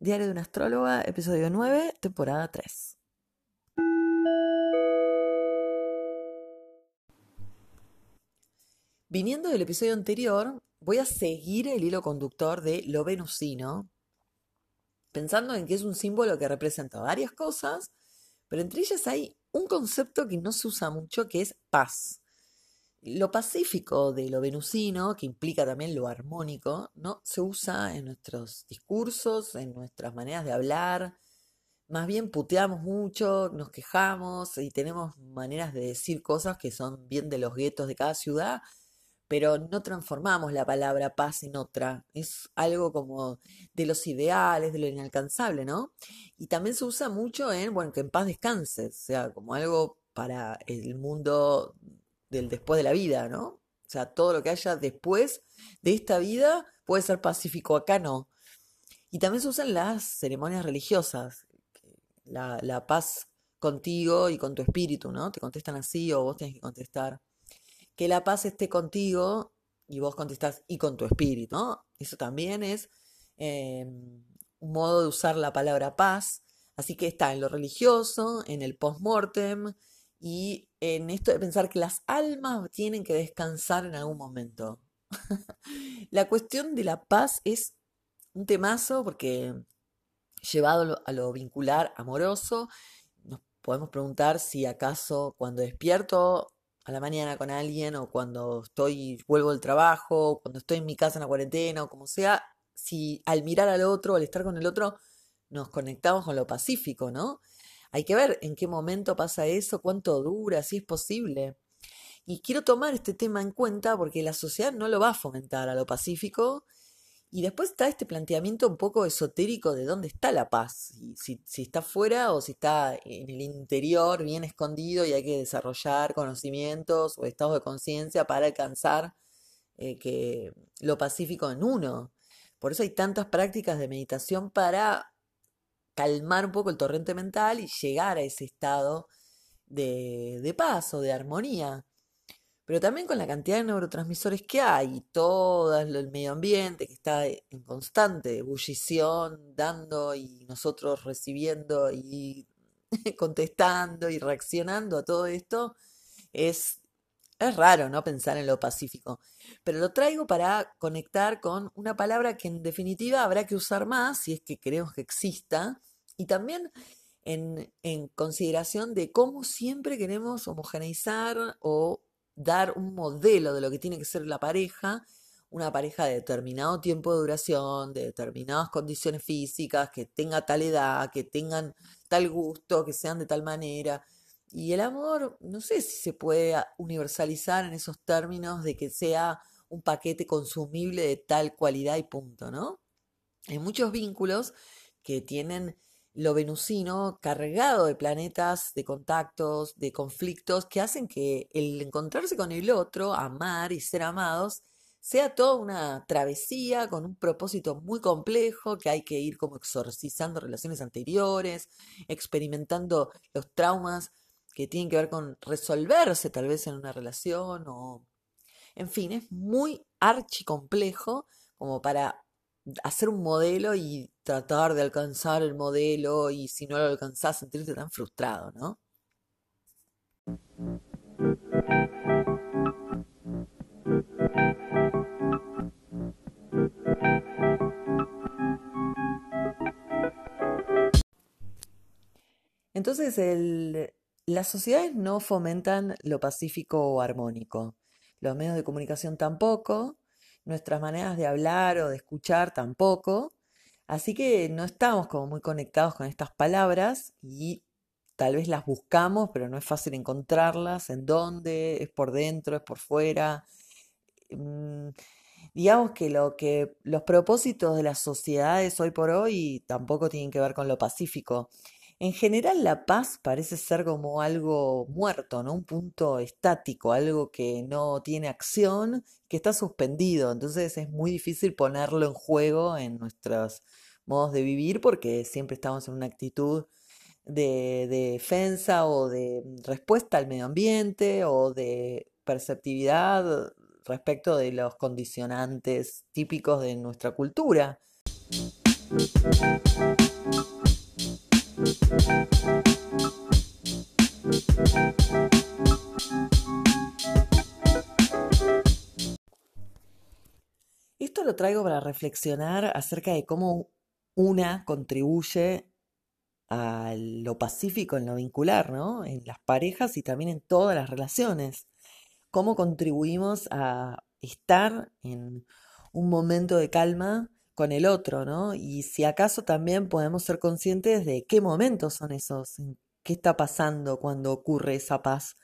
Diario de una astróloga, episodio 9, temporada 3. Viniendo del episodio anterior, voy a seguir el hilo conductor de lo venusino, pensando en que es un símbolo que representa varias cosas, pero entre ellas hay un concepto que no se usa mucho, que es paz. Lo pacífico de lo venusino, que implica también lo armónico, no se usa en nuestros discursos, en nuestras maneras de hablar. Más bien puteamos mucho, nos quejamos y tenemos maneras de decir cosas que son bien de los guetos de cada ciudad, pero no transformamos la palabra paz en otra. Es algo como de los ideales, de lo inalcanzable, ¿no? Y también se usa mucho en, bueno, que en paz descanses, o sea, como algo para el mundo del después de la vida, ¿no? O sea, todo lo que haya después de esta vida puede ser pacífico, acá no. Y también se usan las ceremonias religiosas, la, paz contigo y con tu espíritu, ¿no? Te contestan así o vos tienes que contestar que la paz esté contigo y vos contestás y con tu espíritu, ¿no? Eso también es em, un modo de usar la palabra paz. Así que está en lo religioso, en el post-mortem y en esto de pensar que las almas tienen que descansar en algún momento. la cuestión de la paz es un temazo porque llevado a lo vincular amoroso, nos podemos preguntar si acaso cuando despierto a la mañana con alguien o cuando estoy, vuelvo del trabajo, o cuando estoy en mi casa en la cuarentena o como sea, si al mirar al otro, al estar con el otro, nos conectamos con lo pacífico, ¿no? Hay que ver en qué momento pasa eso, cuánto dura, si es posible. Y quiero tomar este tema en cuenta porque la sociedad no lo va a fomentar a lo pacífico y después está este planteamiento un poco esotérico de dónde está la paz, si, está fuera o si está en el interior, bien escondido y hay que desarrollar conocimientos o estados de conciencia para alcanzar eh, lo pacífico en uno. Por eso hay tantas prácticas de meditación para calmar un poco el torrente mental y llegar a ese estado de, de paz o de armonía pero también con la cantidad de neurotransmisores que hay y todo el medio ambiente que está en constante ebullición, dando y nosotros recibiendo y contestando y reaccionando a todo esto, es, es raro no pensar en lo pacífico. Pero lo traigo para conectar con una palabra que en definitiva habrá que usar más si es que queremos que exista y también en, consideración de cómo siempre queremos homogeneizar o dar un modelo de lo que tiene que ser la pareja, una pareja de determinado tiempo de duración, de determinadas condiciones físicas, que tenga tal edad, que tengan tal gusto, que sean de tal manera. Y el amor, no sé si se puede universalizar en esos términos de que sea un paquete consumible de tal cualidad y punto, ¿no? Hay muchos vínculos que tienen lo venusino cargado de planetas, de contactos, de conflictos que hacen que el encontrarse con el otro, amar y ser amados, sea toda una travesía con un propósito muy complejo, que hay que ir como exorcizando relaciones anteriores, experimentando los traumas que tienen que ver con resolverse tal vez en una relación o... En fin, es muy archicomplejo como para hacer un modelo y tratar de alcanzar el modelo y si no lo alcanzás sentirte tan frustrado, ¿no? Entonces, el, las sociedades no fomentan lo pacífico o armónico. Los medios de comunicación tampoco nuestras maneras de hablar o de escuchar tampoco. Así que no estamos como muy conectados con estas palabras y tal vez las buscamos, pero no es fácil encontrarlas, en dónde, es por dentro, es por fuera. Mm, digamos que lo que los propósitos de las sociedades hoy por hoy tampoco tienen que ver con lo pacífico. En general la paz parece ser como algo muerto, ¿no? Un punto estático, algo que no tiene acción, que está suspendido. Entonces es muy difícil ponerlo en juego en nuestros modos de vivir porque siempre estamos en una actitud de, de defensa o de respuesta al medio ambiente o de perceptividad respecto de los condicionantes típicos de nuestra cultura. Esto lo traigo para reflexionar acerca de cómo una contribuye a lo pacífico en lo vincular, ¿no? En las parejas y también en todas las relaciones. Cómo contribuimos a estar en un momento de calma con el otro, ¿no? Y si acaso también podemos ser conscientes de qué momentos son esos, qué está pasando cuando ocurre esa paz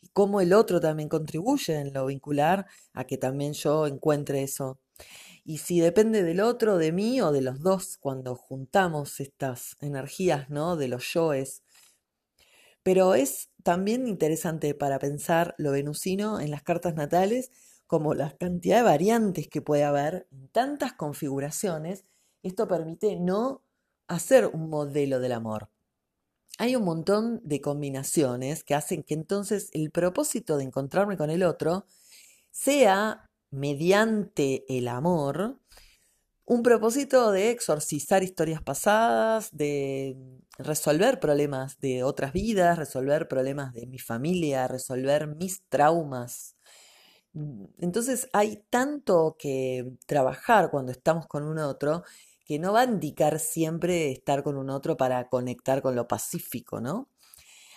y cómo el otro también contribuye en lo vincular a que también yo encuentre eso y si depende del otro, de mí o de los dos, cuando juntamos estas energías, ¿no? De los yoes. Pero es también interesante para pensar lo venusino en las cartas natales, como la cantidad de variantes que puede haber en tantas configuraciones. Esto permite no hacer un modelo del amor. Hay un montón de combinaciones que hacen que entonces el propósito de encontrarme con el otro sea mediante el amor un propósito de exorcizar historias pasadas, de resolver problemas de otras vidas, resolver problemas de mi familia, resolver mis traumas. Entonces hay tanto que trabajar cuando estamos con un otro que no va a indicar siempre estar con un otro para conectar con lo pacífico, ¿no?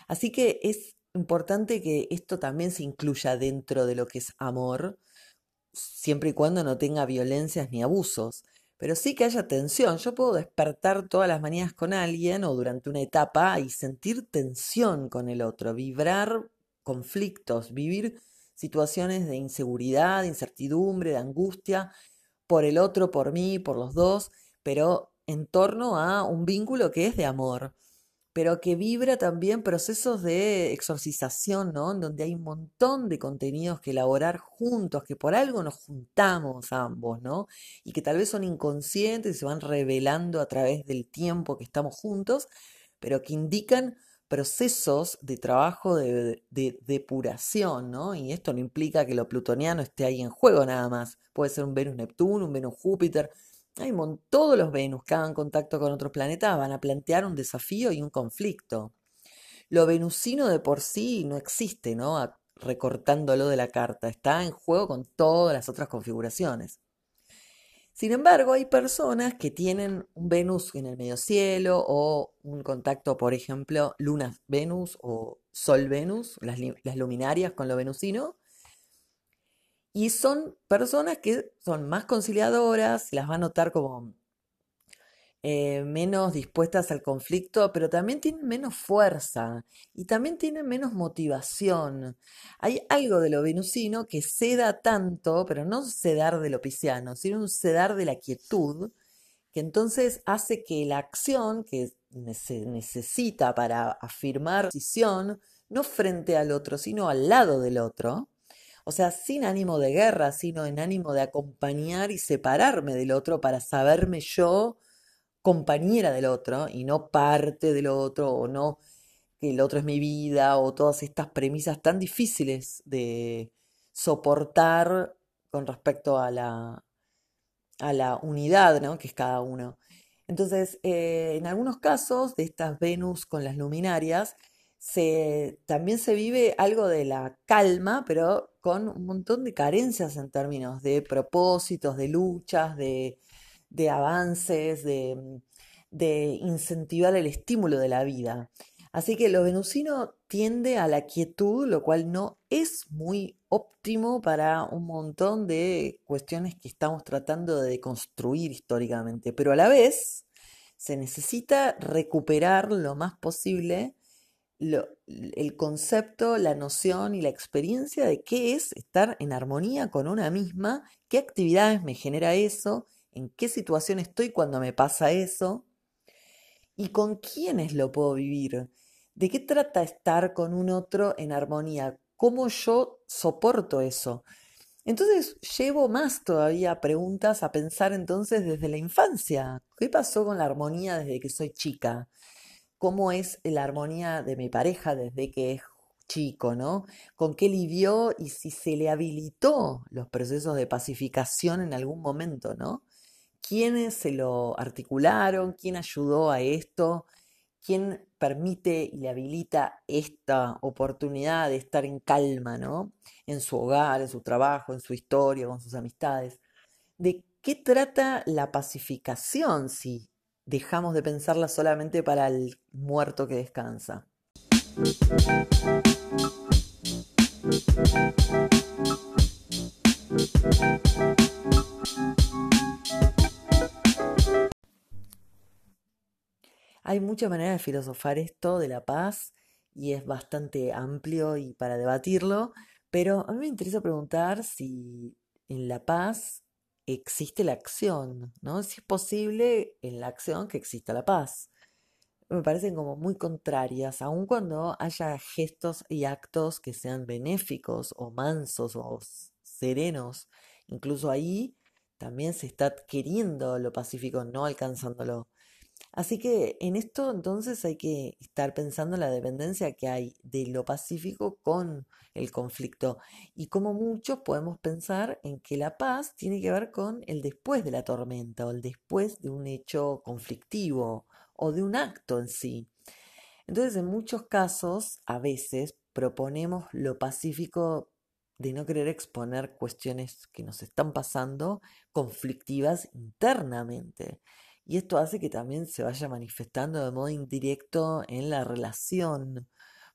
Así que es importante que esto también se incluya dentro de lo que es amor, siempre y cuando no tenga violencias ni abusos, pero sí que haya tensión. Yo puedo despertar todas las mañanas con alguien o durante una etapa y sentir tensión con el otro, vibrar conflictos, vivir situaciones de inseguridad, de incertidumbre, de angustia por el otro, por mí, por los dos, pero en torno a un vínculo que es de amor pero que vibra también procesos de exorcización, ¿no? En donde hay un montón de contenidos que elaborar juntos, que por algo nos juntamos ambos, ¿no? Y que tal vez son inconscientes y se van revelando a través del tiempo que estamos juntos, pero que indican procesos de trabajo de, de, depuración, ¿no? Y esto no implica que lo plutoniano esté ahí en juego nada más. Puede ser un Venus-Neptuno, un Venus-Júpiter, hay todos los Venus que hagan contacto con otros planetas van a plantear un desafío y un conflicto. Lo venusino de por sí no existe, ¿no? recortándolo de la carta, está en juego con todas las otras configuraciones. Sin embargo, hay personas que tienen un Venus en el medio cielo o un contacto, por ejemplo, Luna-Venus o Sol-Venus, las, las luminarias con lo venusino, y son personas que son más conciliadoras, las va a notar como eh, menos dispuestas al conflicto, pero también tienen menos fuerza y también tienen menos motivación. Hay algo de lo venusino que ceda tanto, pero no cedar de lo pisciano, sino un cedar de la quietud, que entonces hace que la acción que se necesita para afirmar decisión, no frente al otro, sino al lado del otro, o sea, sin ánimo de guerra, sino en ánimo de acompañar y separarme del otro para saberme yo compañera del otro y no parte del otro o no que el otro es mi vida o todas estas premisas tan difíciles de soportar con respecto a la, a la unidad ¿no? que es cada uno. Entonces, eh, en algunos casos de estas Venus con las luminarias, se, también se vive algo de la calma, pero con un montón de carencias en términos de propósitos, de luchas, de, avances, de, de, incentivar el estímulo de la vida. Así que lo venusino tiende a la quietud, lo cual no es muy óptimo para un montón de cuestiones que estamos tratando de deconstruir históricamente, pero a la vez se necesita recuperar lo más posible el concepto, la noción y la experiencia de qué es estar en armonía con una misma, qué actividades me genera eso, en qué situación estoy cuando me pasa eso y con quiénes lo puedo vivir. ¿De qué trata estar con un otro en armonía? ¿Cómo yo soporto eso? Entonces llevo más todavía preguntas a pensar entonces desde la infancia. ¿Qué pasó con la armonía desde que soy chica? cómo es la armonía de mi pareja desde que es chico, ¿no? Con qué lidió y si se le habilitó los procesos de pacificación en algún momento, ¿no? Quiénes se lo articularon, quién ayudó a esto, quién permite y le habilita esta oportunidad de estar en calma, ¿no? En su hogar, en su trabajo, en su historia, con sus amistades. ¿De qué trata la pacificación si dejamos de pensarla solamente para el muerto que descansa? Hay muchas maneras de filosofar esto de la paz y es bastante amplio y para debatirlo, pero a mí me interesa preguntar si en la paz existe la acción, ¿no? Si es posible en la acción que exista la paz. Me parecen como muy contrarias, aun cuando haya gestos y actos que sean benéficos o mansos o serenos. Incluso ahí también se está queriendo lo pacífico, no alcanzándolo. Así que en esto entonces hay que estar pensando en la dependencia que hay de lo pacífico con el conflicto y como muchos podemos pensar en que la paz tiene que ver con el después de la tormenta o el después de un hecho conflictivo o de un acto en sí. Entonces en muchos casos a veces proponemos lo pacífico de no querer exponer cuestiones que nos están pasando conflictivas internamente. Y esto hace que también se vaya manifestando de modo indirecto en la relación.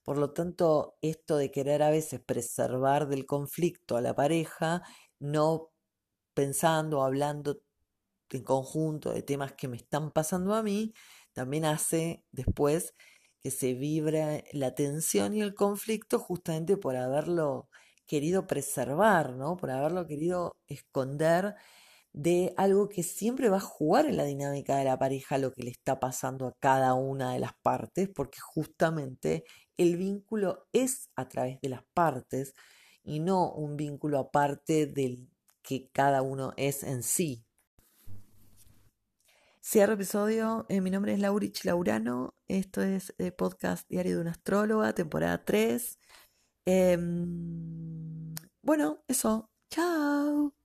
Por lo tanto, esto de querer a veces preservar del conflicto a la pareja, no pensando o hablando en conjunto de temas que me están pasando a mí, también hace después que se vibre la tensión y el conflicto justamente por haberlo querido preservar, ¿no? Por haberlo querido esconder de algo que siempre va a jugar en la dinámica de la pareja lo que le está pasando a cada una de las partes, porque justamente el vínculo es a través de las partes y no un vínculo aparte del que cada uno es en sí. Cierro episodio, eh, mi nombre es Laurich Laurano, esto es el podcast Diario de una Astróloga, temporada 3. Em, bueno, eso, chao.